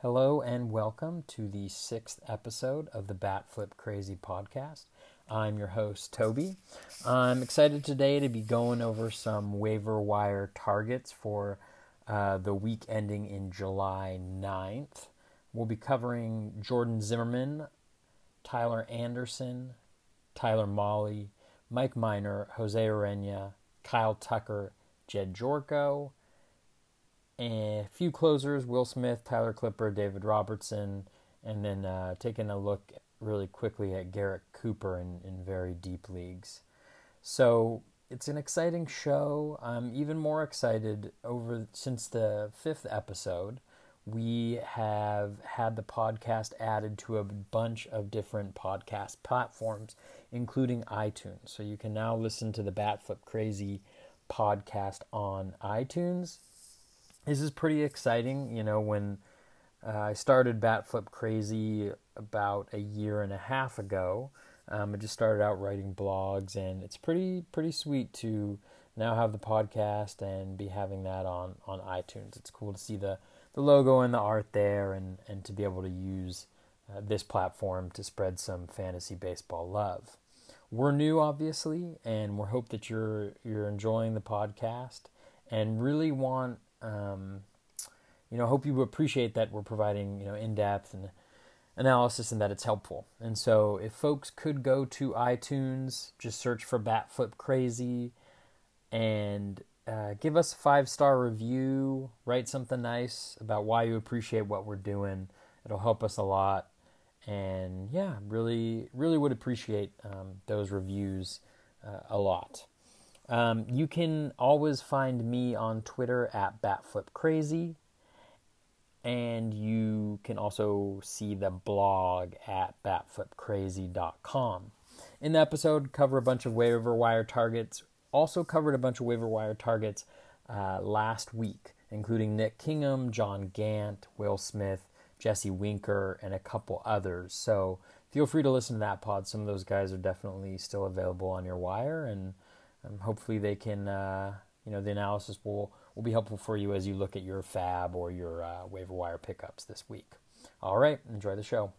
Hello and welcome to the sixth episode of the Bat Flip Crazy podcast. I'm your host, Toby. I'm excited today to be going over some waiver wire targets for uh, the week ending in July 9th. We'll be covering Jordan Zimmermann, Tyler Anderson, Tyler Mahle, Mike Minor, Jose Urena, Kyle Tucker, Jed Gyorko, a few closers Will Smith, Tyler Clippard, David Robertson, and then uh, taking a look really quickly at Garrett Cooper in, in very deep leagues. So it's an exciting show. I'm even more excited over since the fifth episode. We have had the podcast added to a bunch of different podcast platforms, including iTunes. So you can now listen to the Bat Flip Crazy podcast on iTunes this is pretty exciting. You know, when uh, I started Batflip Crazy about a year and a half ago, um, I just started out writing blogs, and it's pretty pretty sweet to now have the podcast and be having that on on iTunes. It's cool to see the the logo and the art there, and and to be able to use uh, this platform to spread some fantasy baseball love. We're new, obviously, and we hope that you're you're enjoying the podcast and really want um, you know, I hope you appreciate that we're providing you know in depth and analysis and that it's helpful. And so, if folks could go to iTunes, just search for Bat Flip Crazy, and uh, give us a five star review. Write something nice about why you appreciate what we're doing. It'll help us a lot. And yeah, really, really would appreciate um, those reviews uh, a lot. Um, you can always find me on Twitter at BatFlipCrazy, and you can also see the blog at batflipcrazy.com. In the episode, cover a bunch of waiver wire targets. Also covered a bunch of waiver wire targets uh, last week, including Nick Kingham, John Gant, Will Smith, Jesse Winker, and a couple others. So feel free to listen to that pod. Some of those guys are definitely still available on your wire, and um, hopefully, they can, uh, you know, the analysis will, will be helpful for you as you look at your fab or your uh, waiver wire pickups this week. All right, enjoy the show.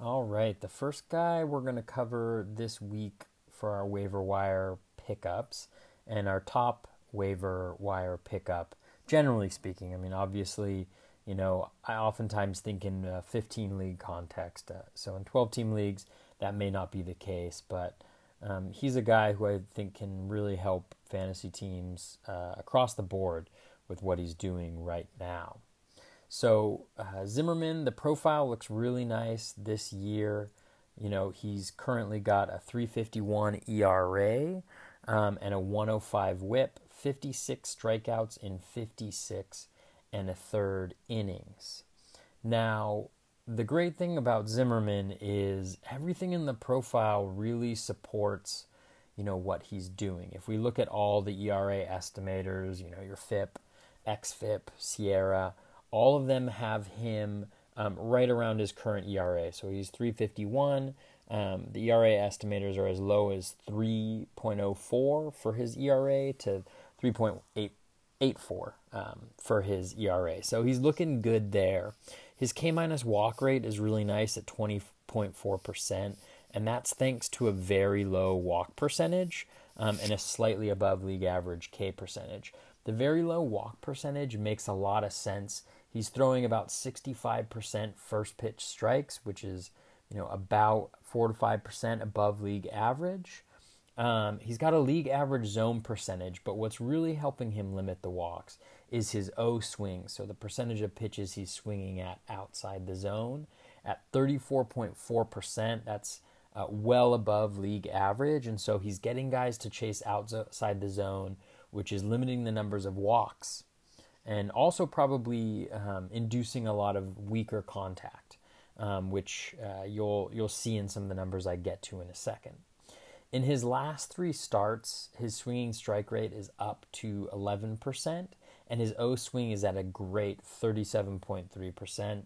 All right, the first guy we're going to cover this week for our waiver wire pickups and our top waiver wire pickup generally speaking. I mean, obviously, you know, I oftentimes think in a 15 league context. Uh, so in 12 team leagues, that may not be the case, but um, he's a guy who I think can really help fantasy teams uh, across the board with what he's doing right now. So uh, Zimmermann, the profile looks really nice this year. You know, he's currently got a 351 ERA um, and a 105 WHIP. 56 strikeouts in 56 and a third innings. Now, the great thing about Zimmermann is everything in the profile really supports, you know, what he's doing. If we look at all the ERA estimators, you know, your FIP, XFIP, SIERA, all of them have him um, right around his current ERA. So he's 351. Um, the ERA estimators are as low as 3.04 for his ERA to 3.884 um, for his ERA. So he's looking good there. His K minus walk rate is really nice at 20.4%, and that's thanks to a very low walk percentage um, and a slightly above league average K percentage. The very low walk percentage makes a lot of sense. He's throwing about 65% first pitch strikes, which is you know about 4 to 5% above league average. Um, he's got a league average zone percentage, but what's really helping him limit the walks is his O swing. So the percentage of pitches he's swinging at outside the zone at 34.4%. That's uh, well above league average. And so he's getting guys to chase outside the zone, which is limiting the numbers of walks and also probably um, inducing a lot of weaker contact, um, which uh, you'll, you'll see in some of the numbers I get to in a second. In his last three starts, his swinging strike rate is up to 11%, and his O swing is at a great 37.3%,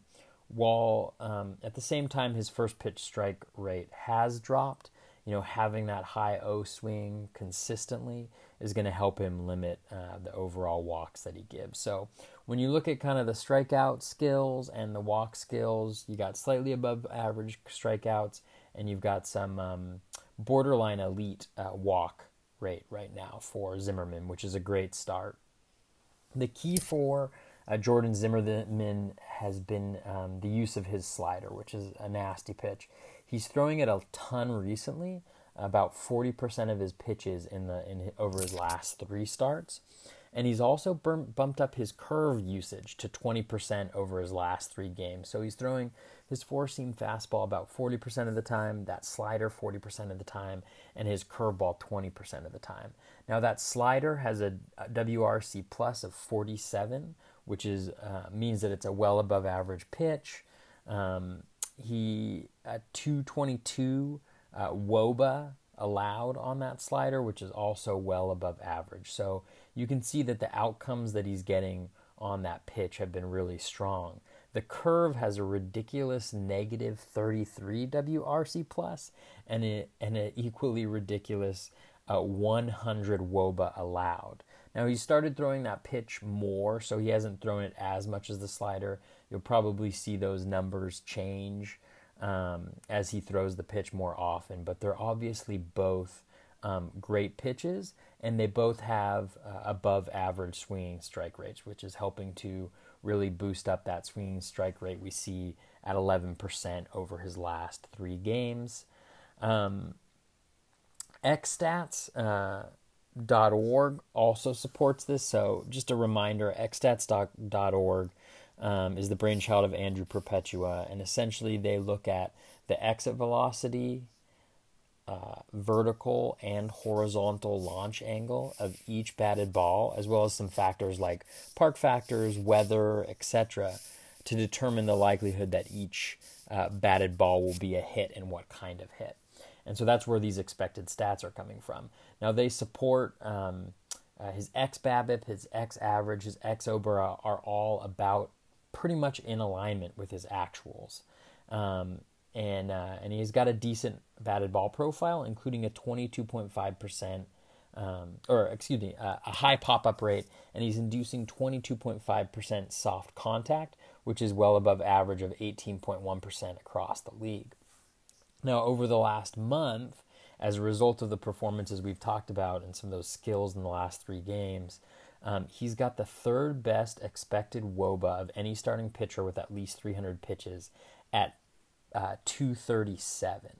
while um, at the same time his first pitch strike rate has dropped, you know, having that high O swing consistently is going to help him limit uh, the overall walks that he gives. So when you look at kind of the strikeout skills and the walk skills, you got slightly above average strikeouts, and you've got some um, borderline elite uh, walk rate right now for Zimmermann, which is a great start. The key for uh, Jordan Zimmermann has been um, the use of his slider, which is a nasty pitch. He's throwing it a ton recently, about 40% of his pitches in the in over his last three starts. And he's also bumped up his curve usage to 20% over his last three games. So he's throwing his four seam fastball about 40% of the time, that slider 40% of the time, and his curveball 20% of the time. Now, that slider has a, a WRC plus of 47, which is uh, means that it's a well above average pitch. Um, he at 222 uh, woba allowed on that slider, which is also well above average. So you can see that the outcomes that he's getting on that pitch have been really strong. The curve has a ridiculous negative 33 WRC plus and, a, and an equally ridiculous uh, 100 woba allowed. Now he started throwing that pitch more, so he hasn't thrown it as much as the slider. You'll probably see those numbers change um, as he throws the pitch more often, but they're obviously both um, great pitches, and they both have uh, above average swinging strike rates, which is helping to really boost up that swinging strike rate we see at 11% over his last three games. Um, xstats.org uh, also supports this, so just a reminder xstats.org um, is the brainchild of Andrew Perpetua, and essentially they look at the exit velocity, uh, vertical and horizontal launch angle of each batted ball, as well as some factors like park factors, weather, etc., to determine the likelihood that each uh, batted ball will be a hit and what kind of hit. And so that's where these expected stats are coming from. Now they support um, uh, his X BABIP, his X average, his X OBRA are all about pretty much in alignment with his actuals. Um, and uh, and he's got a decent batted ball profile, including a 22.5%, um, or excuse me, uh, a high pop up rate, and he's inducing 22.5% soft contact, which is well above average of 18.1% across the league. Now, over the last month, as a result of the performances we've talked about and some of those skills in the last three games, um, he's got the third best expected WOBA of any starting pitcher with at least 300 pitches at uh, 237.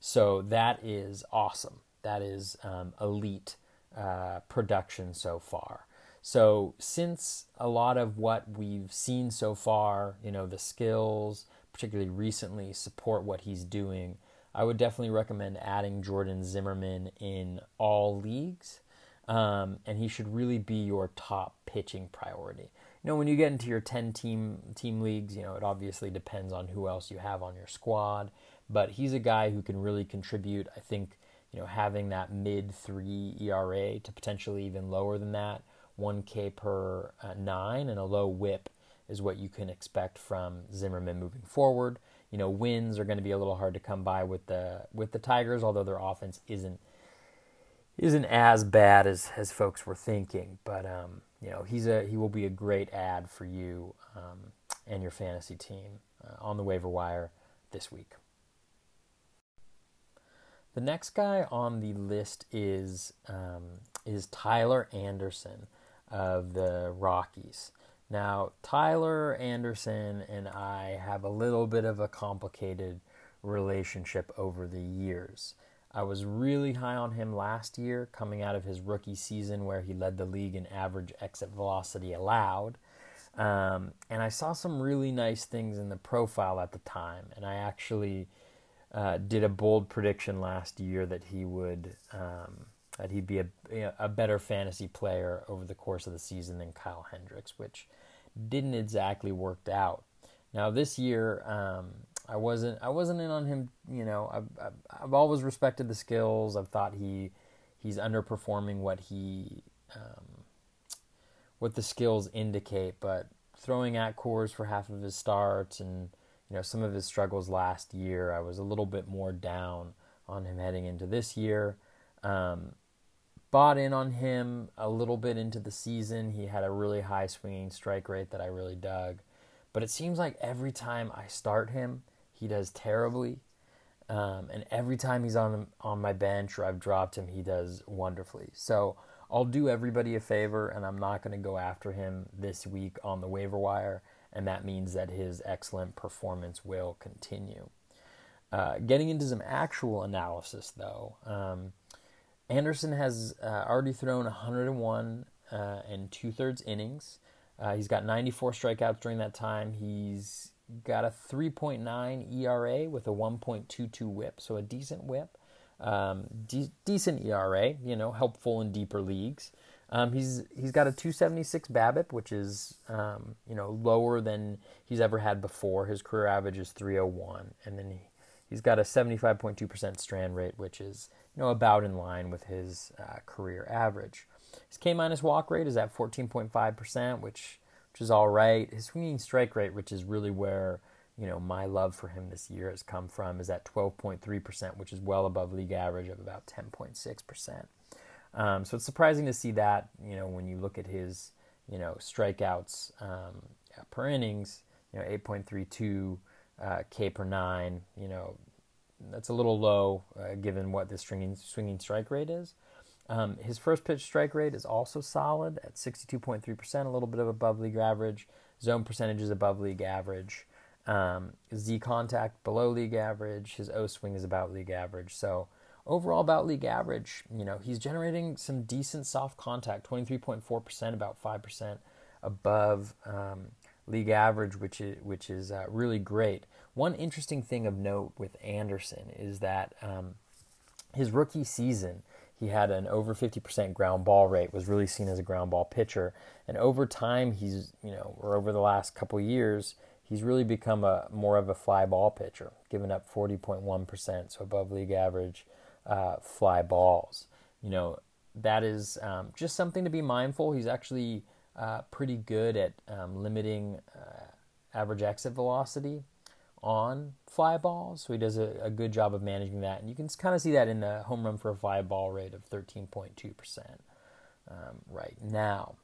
So that is awesome. That is um, elite uh, production so far. So since a lot of what we've seen so far, you know, the skills, particularly recently, support what he's doing, I would definitely recommend adding Jordan Zimmermann in all leagues um, and he should really be your top pitching priority. You know, when you get into your 10 team team leagues, you know, it obviously depends on who else you have on your squad, but he's a guy who can really contribute. I think, you know, having that mid 3 ERA to potentially even lower than that, 1K per uh, 9 and a low whip is what you can expect from Zimmermann moving forward. You know, wins are going to be a little hard to come by with the with the Tigers, although their offense isn't isn't as bad as as folks were thinking. But um, you know, he's a he will be a great add for you um, and your fantasy team uh, on the waiver wire this week. The next guy on the list is um, is Tyler Anderson of the Rockies. Now, Tyler Anderson and I have a little bit of a complicated relationship over the years. I was really high on him last year, coming out of his rookie season where he led the league in average exit velocity allowed. Um, and I saw some really nice things in the profile at the time. And I actually uh, did a bold prediction last year that he would um, that he'd be a, a better fantasy player over the course of the season than Kyle Hendricks, which didn't exactly work out. Now this year, um, I wasn't I wasn't in on him. You know, I've, I've, I've always respected the skills. I've thought he he's underperforming what he um, what the skills indicate. But throwing at Coors for half of his starts and you know, some of his struggles last year, I was a little bit more down on him heading into this year. Um, bought in on him a little bit into the season. He had a really high swinging strike rate that I really dug. But it seems like every time I start him, he does terribly. Um, and every time he's on on my bench or I've dropped him, he does wonderfully. So I'll do everybody a favor, and I'm not going to go after him this week on the waiver wire, and that means that his excellent performance will continue. Uh, getting into some actual analysis, though, um, Anderson has uh, already thrown 101 uh, and two thirds innings. Uh, he's got 94 strikeouts during that time. He's got a 3.9 ERA with a 1.22 whip, so a decent whip. Um, de- decent ERA, you know, helpful in deeper leagues. Um, he's he's got a 276 BABIP, which is um, you know lower than he's ever had before. His career average is 301, and then he, he's got a 75.2% strand rate, which is you know about in line with his uh, career average. His K minus walk rate is at 14.5%, which which is all right. His swinging strike rate, which is really where you know my love for him this year has come from, is at 12.3%, which is well above league average of about 10.6%. Um, so it's surprising to see that you know when you look at his you know strikeouts um, per innings, you know 8.32 uh, K per nine, you know that's a little low uh, given what the swinging swinging strike rate is. Um, his first pitch strike rate is also solid at 62.3%, a little bit of above league average. Zone percentage is above league average. Um, Z contact below league average. His O swing is about league average. So overall, about league average. You know, he's generating some decent soft contact, 23.4%, about 5% above um, league average, which is which is uh, really great. One interesting thing of note with Anderson is that um, his rookie season he had an over 50% ground ball rate, was really seen as a ground ball pitcher. And over time, he's, you know, or over the last couple years, he's really become a more of a fly ball pitcher, giving up 40.1%, so above league average uh, fly balls. You know, that is um, just something to be mindful. He's actually uh, pretty good at um, limiting uh, average exit velocity on fly balls. So he does a, a, good job of managing that. And you can kind of see that in the home run for a fly ball rate of 13.2% um, right now.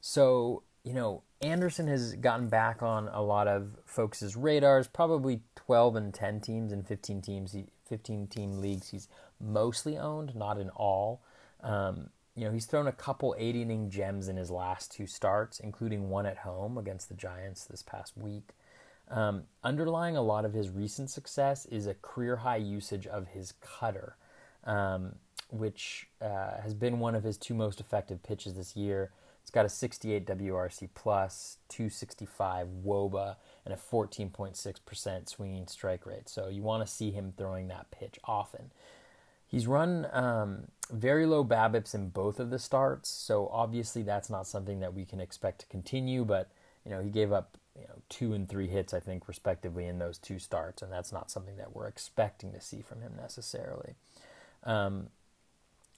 So, you know, Anderson has gotten back on a lot of folks' radars, probably 12 and 10 teams and 15 teams, 15 team leagues he's mostly owned, not in all. Um, you know, he's thrown a couple eight inning gems in his last two starts, including one at home against the Giants this past week. Um, underlying a lot of his recent success is a career high usage of his cutter, um, which uh, has been one of his two most effective pitches this year. It's got a 68 WRC plus, 265 WOBA, and a 14.6% swinging strike rate. So you want to see him throwing that pitch often. He's run um, very low BABIPs in both of the starts, so obviously that's not something that we can expect to continue. But you know he gave up you know two and three hits, I think, respectively, in those two starts, and that's not something that we're expecting to see from him necessarily. Um,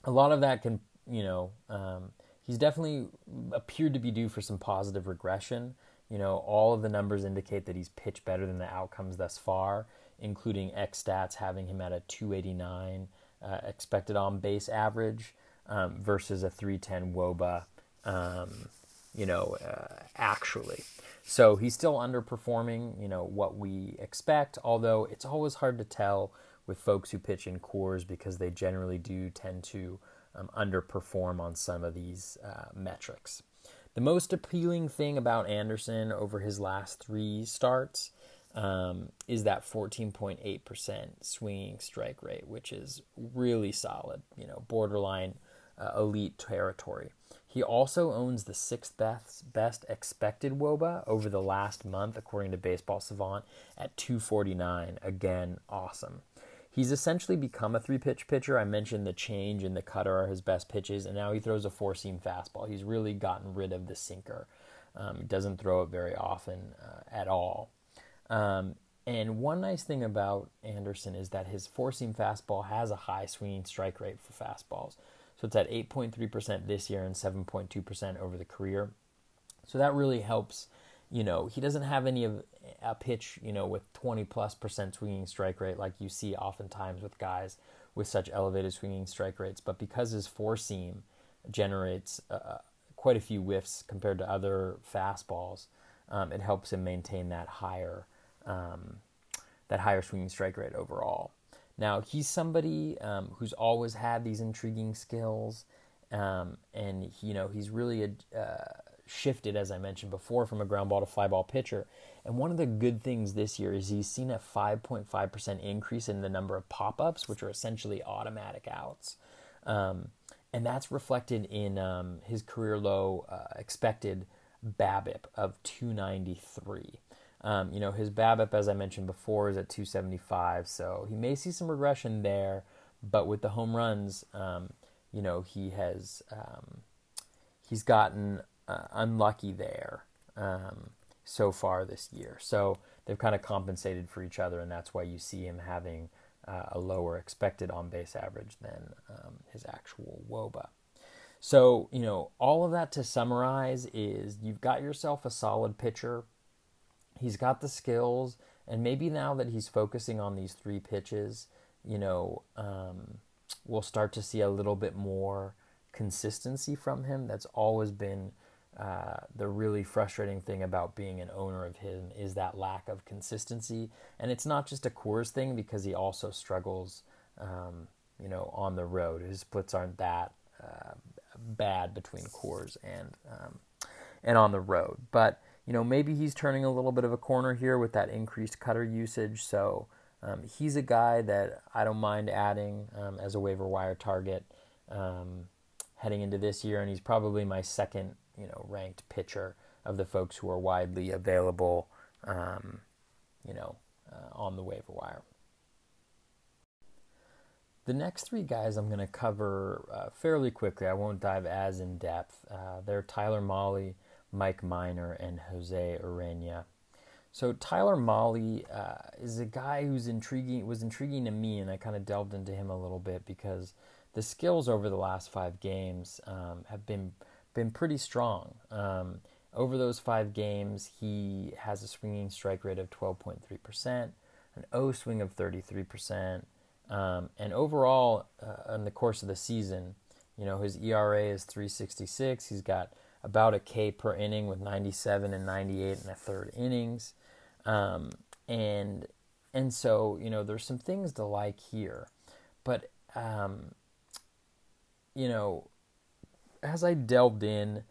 a lot of that can, you know, um, he's definitely appeared to be due for some positive regression. You know, all of the numbers indicate that he's pitched better than the outcomes thus far, including X stats having him at a 289 uh, expected on base average um, versus a 310 WOBA, um, you know, uh, actually. So he's still underperforming, you know, what we expect, although it's always hard to tell with folks who pitch in Coors because they generally do tend to um, underperform on some of these uh, metrics. The most appealing thing about Anderson over his last three starts um, is that 14.8% swinging strike rate, which is really solid, you know, borderline uh, elite territory. He also owns the sixth best, best expected WOBA over the last month, according to Baseball Savant, at 249. Again, awesome. He's essentially become a three pitch pitcher. I mentioned the change in the cutter are his best pitches, and now he throws a four seam fastball. He's really gotten rid of the sinker. Um, doesn't throw it very often uh, at all. Um, and one nice thing about Anderson is that his four seam fastball has a high swinging strike rate for fastballs. So it's at 8.3% this year and 7.2% over the career. So that really helps. You know, he doesn't have any of a pitch, you know, with 20 plus percent swinging strike rate, like you see oftentimes with guys with such elevated swinging strike rates. But because his four seam generates uh, quite a few whiffs compared to other fastballs, um, it helps him maintain that higher um, that higher swinging strike rate overall. Now he's somebody um, who's always had these intriguing skills, um, and he, you know he's really a, uh, shifted, as I mentioned before, from a ground ball to fly ball pitcher. And one of the good things this year is he's seen a 5.5% increase in the number of pop ups, which are essentially automatic outs. Um, and that's reflected in um, his career low uh, expected BABIP of 293. Um, you know, his BABIP, as I mentioned before, is at 275, so he may see some regression there. But with the home runs, um, you know, he has um, he's gotten uh, unlucky there um, so far this year. So they've kind of compensated for each other, and that's why you see him having uh, a lower expected on base average than um, his actual WOBA. So, you know, all of that to summarize is you've got yourself a solid pitcher. He's got the skills, and maybe now that he's focusing on these three pitches, you know, um, we'll start to see a little bit more consistency from him. That's always been uh, the really frustrating thing about being an owner of him is that lack of consistency, and it's not just a Coors thing because he also struggles, um, you know, on the road. His splits aren't that uh, bad between Coors and um, and on the road, but you know maybe he's turning a little bit of a corner here with that increased cutter usage. So um, he's a guy that I don't mind adding um, as a waiver wire target um, heading into this year, and he's probably my second you know ranked pitcher of the folks who are widely available, um, you know, uh, on the waiver wire. The next three guys I'm going to cover uh, fairly quickly. I won't dive as in depth. Uh, they're Tyler Mahle, Mike Minor, and Jose Urena. So Tyler Mahle uh, is a guy who's intriguing. Was intriguing to me, and I kind of delved into him a little bit because the skills over the last five games um, have been been pretty strong. Um, over those five games, he has a swinging strike rate of 12.3%, an O swing of 33%, um, and overall, uh, in the course of the season, you know, his ERA is 366. He's got about a K per inning with 97 and 98 and a third innings. Um, and and so, you know, there's some things to like here. But, um, you know, as I delved in,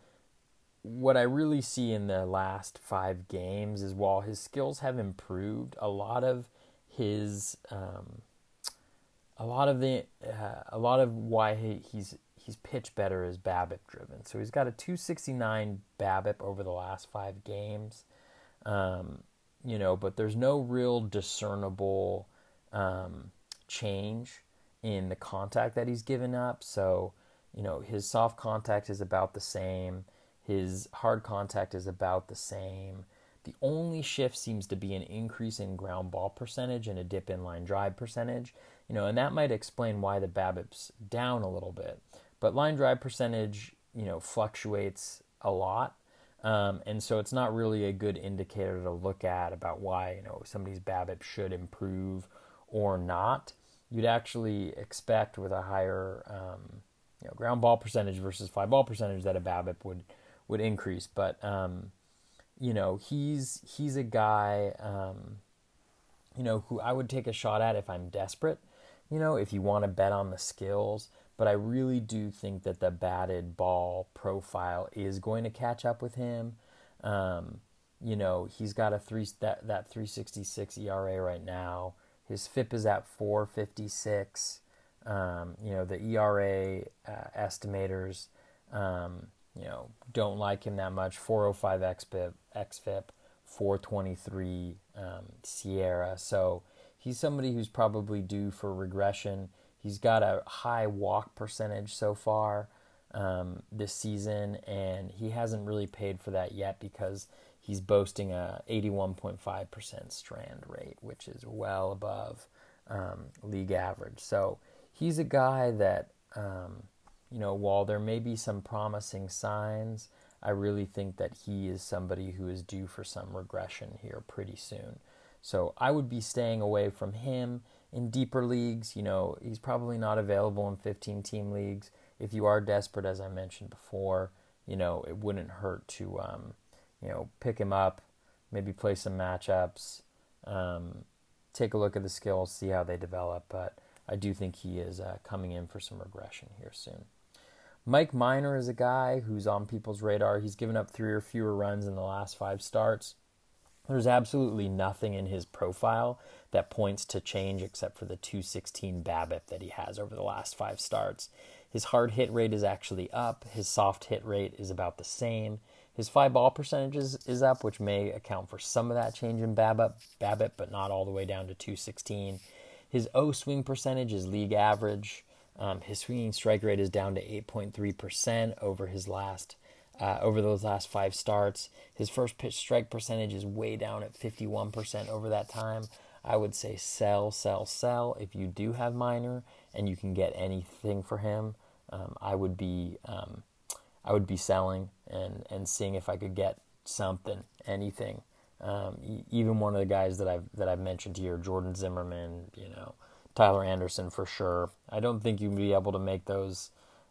what I really see in the last five games is while his skills have improved, a lot of his, um, a lot of the, uh, a lot of why he, he's he's pitched better is BABIP driven. So he's got a 269 BABIP over the last five games, um, you know, but there's no real discernible um, change in the contact that he's given up. So you know, his soft contact is about the same, his hard contact is about the same. The only shift seems to be an increase in ground ball percentage and a dip in line drive percentage, you know, and that might explain why the BABIP's down a little bit. But line drive percentage, you know, fluctuates a lot. Um, and so it's not really a good indicator to look at about why, you know, somebody's BABIP should improve or not. You'd actually expect with a higher um, you know, ground ball percentage versus fly ball percentage that a BABIP would would increase. But um, you know, he's he's a guy, um, you know, who I would take a shot at if I'm desperate. You know, if you want to bet on the skills. But I really do think that the batted ball profile is going to catch up with him. Um, you know, he's got a three that that 366 ERA right now. His FIP is at 456. Um, you know, the ERA uh, estimators, um, you know, don't like him that much. 405 XFIP, XFIP 423 um, SIERA. So he's somebody who's probably due for regression. He's got a high walk percentage so far um, this season, and he hasn't really paid for that yet because he's boasting a 81.5% strand rate, which is well above um, league average. So he's a guy that, um, you know, while there may be some promising signs, I really think that he is somebody who is due for some regression here pretty soon. So I would be staying away from him in deeper leagues. You know, he's probably not available in 15 team leagues. If you are desperate, as I mentioned before, you know, it wouldn't hurt to, um, you know, pick him up, maybe play some matchups, um, take a look at the skills, see how they develop. But I do think he is uh, coming in for some regression here soon. Mike Minor is a guy who's on people's radar. He's given up three or fewer runs in the last five starts. There's absolutely nothing in his profile that points to change except for the 216 BABIP that he has over the last five starts. His hard hit rate is actually up. His soft hit rate is about the same. His fly ball percentage is, is up, which may account for some of that change in BABIP, BABIP, but not all the way down to 216. His O swing percentage is league average. Um, his swinging strike rate is down to 8.3% over his last uh, over those last five starts. His first pitch strike percentage is way down at 51% over that time. I would say sell, sell, sell if you do have Minor and you can get anything for him. Um, I would be um, I would be selling and and seeing if I could get something, anything. Um, even one of the guys that I've that I've mentioned here, Jordan Zimmermann, you know, Tyler Anderson for sure. I don't think you'd be able to make those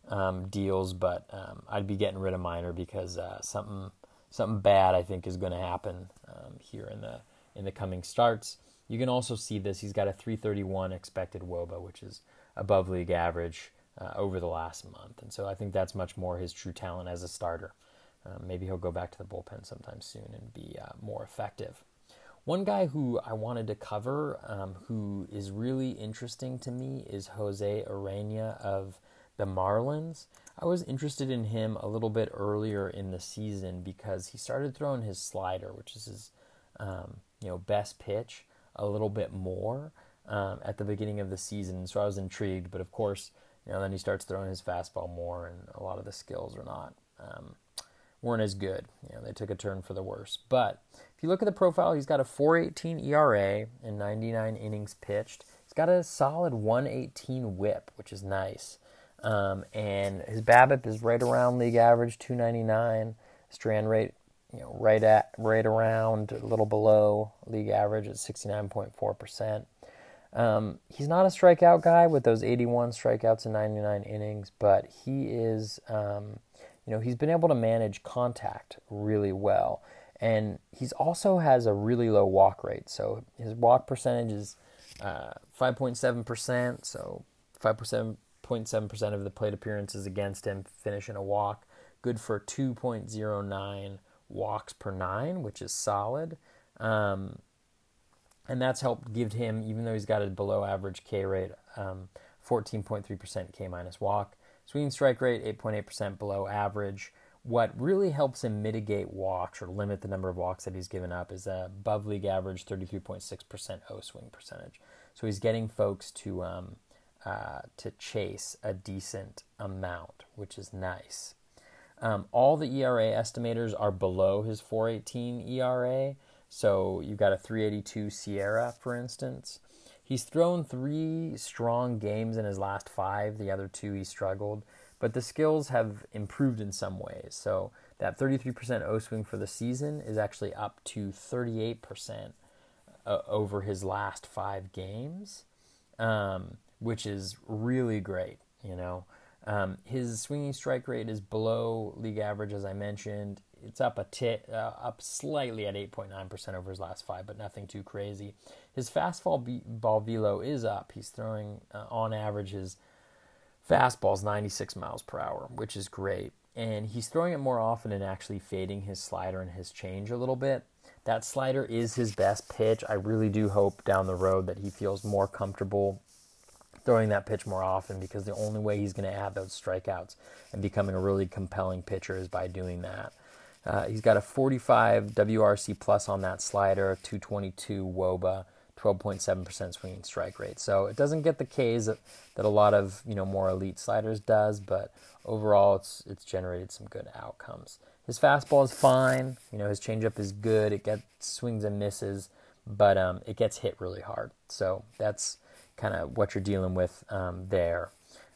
um, deals, but um, I'd be getting rid of Minor because uh, something something bad I think is going to happen um, here in the in the coming starts. You can also see this. He's got a 331 expected WOBA, which is above league average uh, over the last month, and so I think that's much more his true talent as a starter. Um, maybe he'll go back to the bullpen sometime soon and be uh, more effective. One guy who I wanted to cover, um, who is really interesting to me, is Jose Urena of the Marlins. I was interested in him a little bit earlier in the season because he started throwing his slider, which is his um, you know best pitch, a little bit more um, at the beginning of the season. So I was intrigued, but of course, you know, then he starts throwing his fastball more, and a lot of the skills are not um, weren't as good. You know, they took a turn for the worse. But if you look at the profile, he's got a 4.18 ERA and 99 innings pitched. He's got a solid 118 WHIP, which is nice. Um, and his BABIP is right around league average, 299. Strand rate, you know, right at right around a little below league average at 69.4 percent. Um, he's not a strikeout guy with those 81 strikeouts in 99 innings, but he is, um, you know, he's been able to manage contact really well. And he's also has a really low walk rate. So his walk percentage is uh, 5.7%. So 5.7% of the plate appearances against him finish in a walk. Good for 2.09 walks per nine, which is solid. Um, and that's helped give him, even though he's got a below average K rate, um, 14.3% K minus walk. Swinging strike rate, 8.8% below average. What really helps him mitigate walks or limit the number of walks that he's given up is a above league average 33.6% O swing percentage. So he's getting folks to um, uh, to chase a decent amount, which is nice. Um, all the ERA estimators are below his 418 ERA. So you've got a 382 SIERA, for instance. He's thrown three strong games in his last five. The other two he struggled, but the skills have improved in some ways. So that 33% O swing for the season is actually up to 38% uh, over his last five games, um, which is really great. You know, um, his swinging strike rate is below league average, as I mentioned it's up a tit, uh, up slightly at 8.9% over his last five, but nothing too crazy. His fastball be- ball velo is up. He's throwing uh, on average his fastball's 96 miles per hour, which is great. And he's throwing it more often and actually fading his slider and his change a little bit. That slider is his best pitch. I really do hope down the road that he feels more comfortable throwing that pitch more often because the only way he's going to add those strikeouts and becoming a really compelling pitcher is by doing that. Uh, he's got a 45 WRC plus on that slider, 222 WOBA, 12.7% swinging strike rate. So it doesn't get the Ks that, that a lot of you know more elite sliders does, but overall it's it's generated some good outcomes. His fastball is fine. You know his changeup is good. It gets swings and misses, but um, it gets hit really hard. So that's kind of what you're dealing with um, there.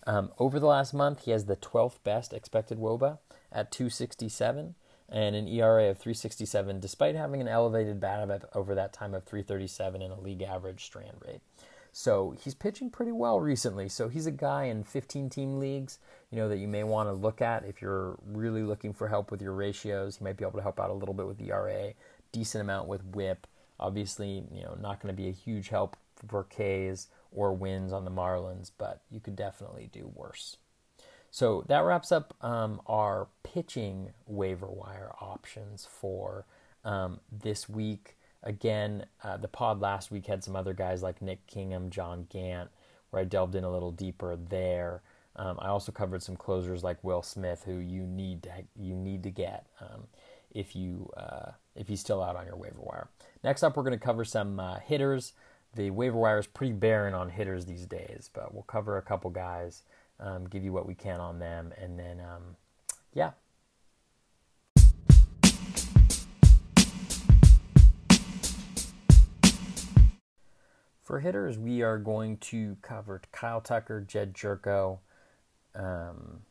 Um, over the last month, he has the 12th best expected WOBA at 267. and an ERA of 367, despite having an elevated BABIP over that time of 337 and a league average strand rate. So he's pitching pretty well recently. So he's a guy in 15 team leagues, you know, that you may want to look at if you're really looking for help with your ratios. He might be able to help out a little bit with ERA, decent amount with WHIP. Obviously, you know, not going to be a huge help for Ks or wins on the Marlins, but you could definitely do worse. So that wraps up um, our pitching waiver wire options for um, this week. Again, uh, the pod last week had some other guys like Nick Kingham, John Gant, where I delved in a little deeper there. Um, I also covered some closers like Will Smith, who you need to you need to get um, if you uh, if he's still out on your waiver wire. Next up, we're going to cover some uh, hitters. The waiver wire is pretty barren on hitters these days, but we'll cover a couple guys um, give you what we can on them, and then um, yeah. For hitters, we are going to cover Kyle Tucker, Jed Gyorko, um,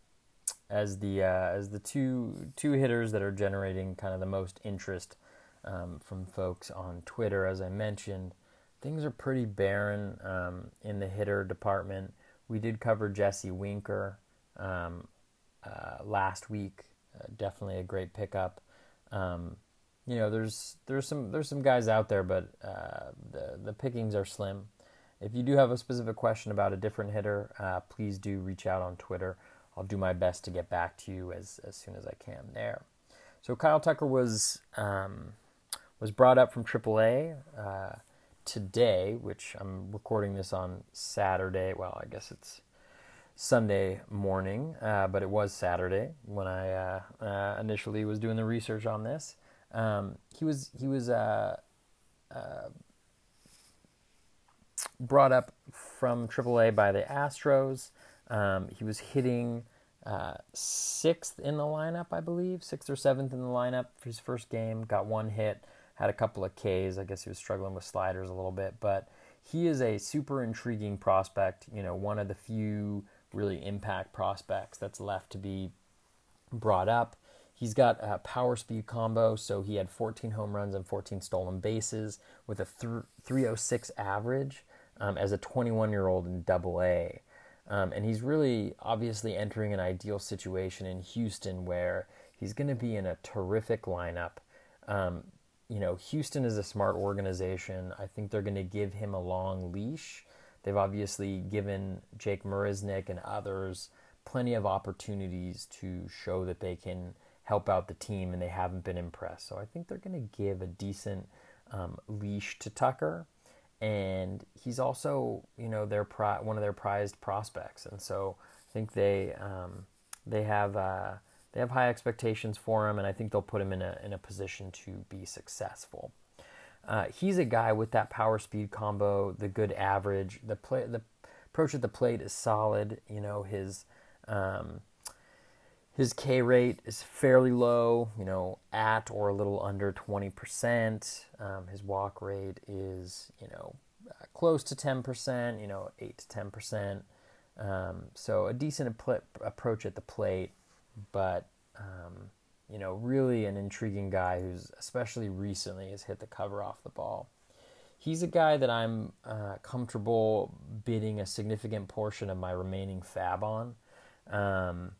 as the uh, as the two two hitters that are generating kind of the most interest um, from folks on Twitter. As I mentioned, things are pretty barren um, in the hitter department. We did cover Jesse Winker um, uh, last week. Uh, definitely a great pickup. Um, you know, there's there's some there's some guys out there, but uh, the the pickings are slim. If you do have a specific question about a different hitter, uh, please do reach out on Twitter. I'll do my best to get back to you as as soon as I can there. So Kyle Tucker was um, was brought up from AAA today, which I'm recording this on Saturday. Well, I guess it's Sunday morning, uh, but it was Saturday when I uh, uh, initially was doing the research on this. Um, he was he was uh, uh, brought up from AAA by the Astros. Um, he was hitting uh, sixth in the lineup, I believe, sixth or seventh in the lineup for his first game. Got one hit had a couple of Ks. I guess he was struggling with sliders a little bit, but he is a super intriguing prospect. You know, one of the few really impact prospects that's left to be brought up. He's got a power speed combo, so he had 14 home runs and 14 stolen bases with a 306 average um, as a 21 year old in double A. Um, and he's really obviously entering an ideal situation in Houston where he's going to be in a terrific lineup. Um, you know, Houston is a smart organization. I think they're going to give him a long leash. They've obviously given Jake Marisnick and others plenty of opportunities to show that they can help out the team, and they haven't been impressed. So I think they're going to give a decent um, leash to Tucker, and he's also, you know, their pri- one of their prized prospects, and so I think they um, they have. Uh, they have high expectations for him, and I think they'll put him in a in a position to be successful. Uh, he's a guy with that power speed combo, the good average. The play, the approach at the plate is solid. You know his um, his K rate is fairly low. You know at or a little under twenty percent. Um, his walk rate is you know uh, close to ten percent. You know eight to ten percent. Um, so a decent ap- approach at the plate but um, you know, really an intriguing guy who's especially recently has hit the cover off the ball. He's a guy that I'm uh, comfortable bidding a significant portion of my remaining fab on. Um,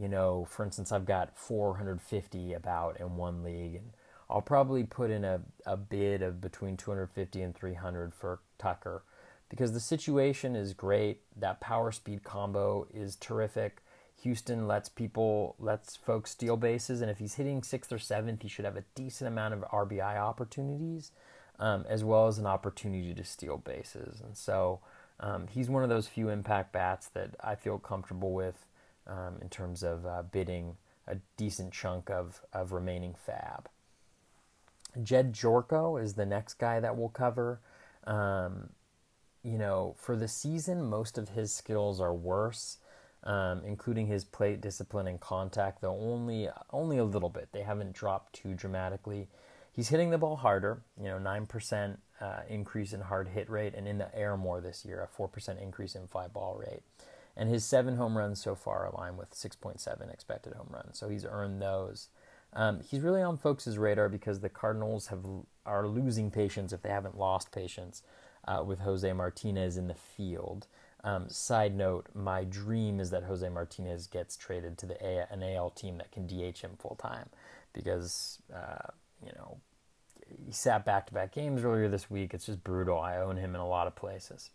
you know, for instance, I've got 450 about in one league, and I'll probably put in a, a bid of between 250 and 300 for Tucker because the situation is great. That power speed combo is terrific. Houston lets people, lets folks steal bases, and if he's hitting sixth or seventh, he should have a decent amount of RBI opportunities, um, as well as an opportunity to steal bases. And so um, he's one of those few impact bats that I feel comfortable with um, in terms of uh, bidding a decent chunk of, of remaining fab. Jed Gyorko is the next guy that we'll cover. Um, you know, for the season, most of his skills are worse um, including his plate discipline and contact, though only only a little bit. They haven't dropped too dramatically. He's hitting the ball harder, you know, nine percent uh, increase in hard hit rate, and in the air more this year, a four percent increase in fly ball rate. And his seven home runs so far align with 6.7 expected home runs, so he's earned those. Um, he's really on folks' radar because the Cardinals have are losing patience if they haven't lost patience uh, with Jose Martinez in the field. Um, side note: My dream is that Jose Martinez gets traded to the a- an AL team that can DH him full time, because uh, you know he sat back to back games earlier this week. It's just brutal. I own him in a lot of places.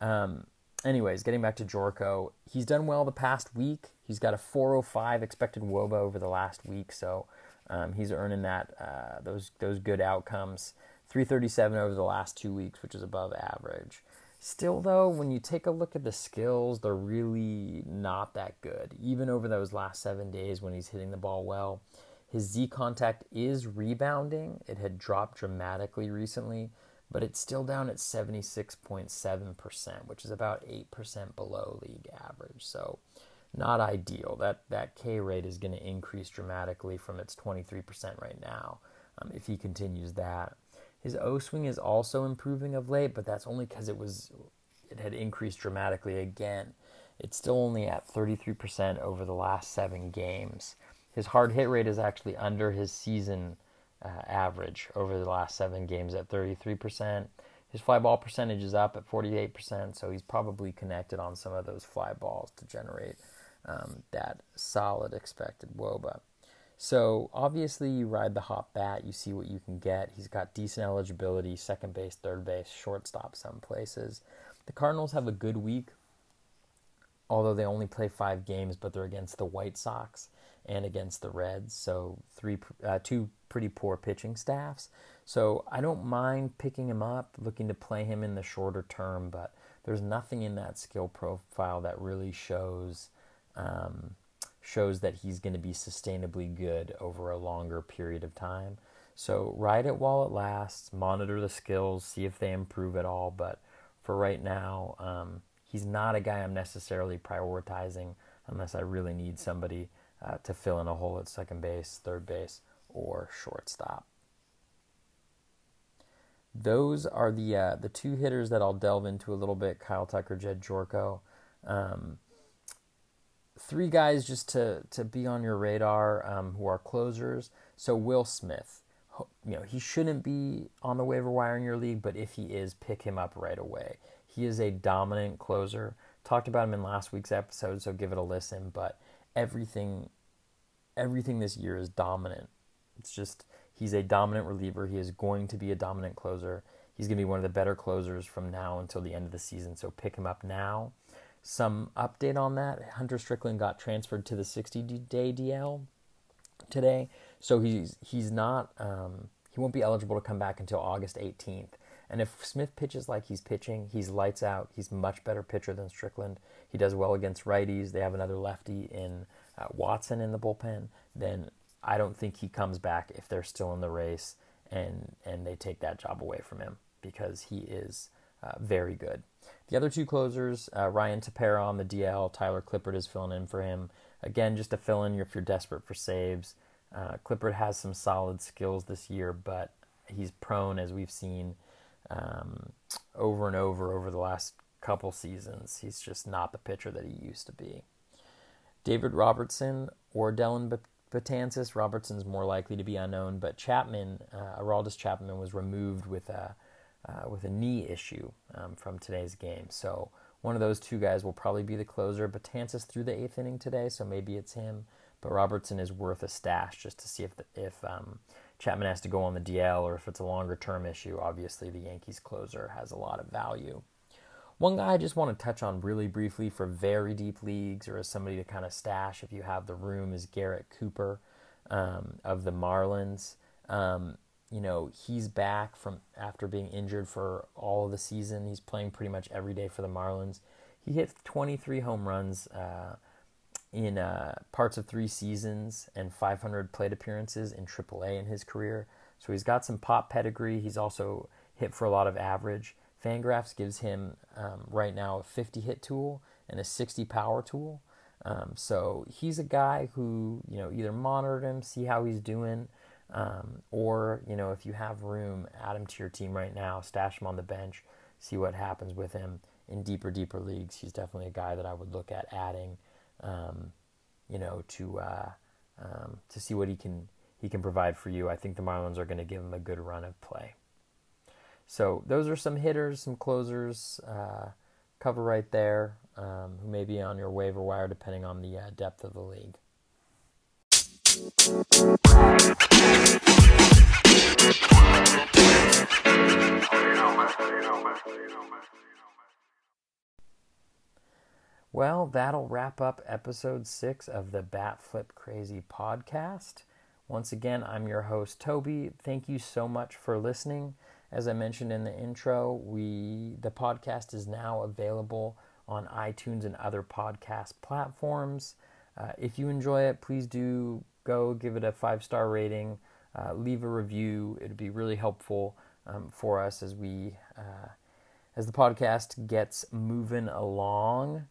Um, anyways, getting back to Gyorko, he's done well the past week. He's got a 405 expected WOBA over the last week, so um, he's earning that uh, those those good outcomes. 337 over the last two weeks, which is above average. Still, though, when you take a look at the skills, they're really not that good. Even over those last seven days when he's hitting the ball well, his Z contact is rebounding. It had dropped dramatically recently, but it's still down at 76.7%, which is about 8% below league average. So, not ideal. That that K rate is going to increase dramatically from its 23% right now um, if he continues that. His O swing is also improving of late, but that's only because it was it had increased dramatically again. It's still only at 33% over the last seven games. His hard hit rate is actually under his season uh, average over the last seven games at 33%. His fly ball percentage is up at 48%, so he's probably connected on some of those fly balls to generate um, that solid expected woba. So obviously, you ride the hot bat, you see what you can get. He's got decent eligibility, second base, third base, shortstop, some places. The Cardinals have a good week, although they only play five games, but they're against the White Sox and against the Reds, so three, uh, two pretty poor pitching staffs. So I don't mind picking him up, looking to play him in the shorter term, but there's nothing in that skill profile that really shows um, shows that he's going to be sustainably good over a longer period of time. So ride it while it lasts, monitor the skills, see if they improve at all. But for right now, um, he's not a guy I'm necessarily prioritizing unless I really need somebody uh, to fill in a hole at second base, third base, or shortstop. Those are the uh, the two hitters that I'll delve into a little bit: Kyle Tucker, Jed Gyorko. Um, three guys just to to be on your radar um, who are closers. So Will Smith, you know, he shouldn't be on the waiver wire in your league, but if he is, pick him up right away. He is a dominant closer. Talked about him in last week's episode, so give it a listen. But everything, everything this year is dominant. It's just he's a dominant reliever. He is going to be a dominant closer. He's going to be one of the better closers from now until the end of the season. So pick him up now some update on that. Hunter Strickland got transferred to the 60 day DL today, so he's he's not um, he won't be eligible to come back until August 18th. And if Smith pitches like he's pitching, he's lights out. He's much better pitcher than Strickland. He does well against righties. They have another lefty in uh, Watson in the bullpen. Then I don't think he comes back if they're still in the race and and they take that job away from him because he is uh, very good. The other two closers, uh, Ryan Tepera on the DL, Tyler Clippard is filling in for him. Again, just a fill in if you're desperate for saves. Uh, Clippard has some solid skills this year, but he's prone, as we've seen um, over and over over the last couple seasons. He's just not the pitcher that he used to be. David Robertson or Dellin Betances. Robertson's more likely to be unknown, but Chapman, uh, Aroldis Chapman, was removed with a uh, with a knee issue um, from today's game. So one of those two guys will probably be the closer. Betances through the eighth inning today, so maybe it's him. But Robertson is worth a stash just to see if the, if um, Chapman has to go on the DL or if it's a longer term issue. Obviously, the Yankees closer has a lot of value. One guy I just want to touch on really briefly for very deep leagues or as somebody to kind of stash if you have the room is Garrett Cooper um, of the Marlins. Um, you know, he's back from after being injured for all of the season. He's playing pretty much every day for the Marlins. He hit 23 home runs uh, in uh, parts of three seasons and 500 plate appearances in AAA in his career. So he's got some pop pedigree. He's also hit for a lot of average. Fangraphs gives him um, right now a 50 hit tool and a 60 power tool. Um, so he's a guy who you know either monitor him, see how he's doing. Um, or, you know, if you have room, add him to your team right now, stash him on the bench, see what happens with him in deeper, deeper leagues. He's definitely a guy that I would look at adding, um, you know, to uh, um, to see what he can he can provide for you, I think the Marlins are going to give him a good run of play. So those are some hitters, some closers, uh, cover right there, um, who may be on your waiver wire depending on the uh, depth of the league. Well, that'll wrap up episode six of the Bat Flip Crazy podcast. Once again, I'm your host, Toby. Thank you so much for listening. As I mentioned in the intro, we the podcast is now available on iTunes and other podcast platforms. Uh, if you enjoy it, please do go give it a five star rating, uh, leave a review. It'd be really helpful um, for us as we uh, as the podcast gets moving along.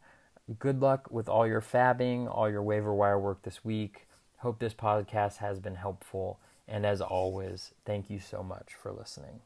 Good luck with all your fabbing, all your waiver wire work this week. Hope this podcast has been helpful. And as always, thank you so much for listening.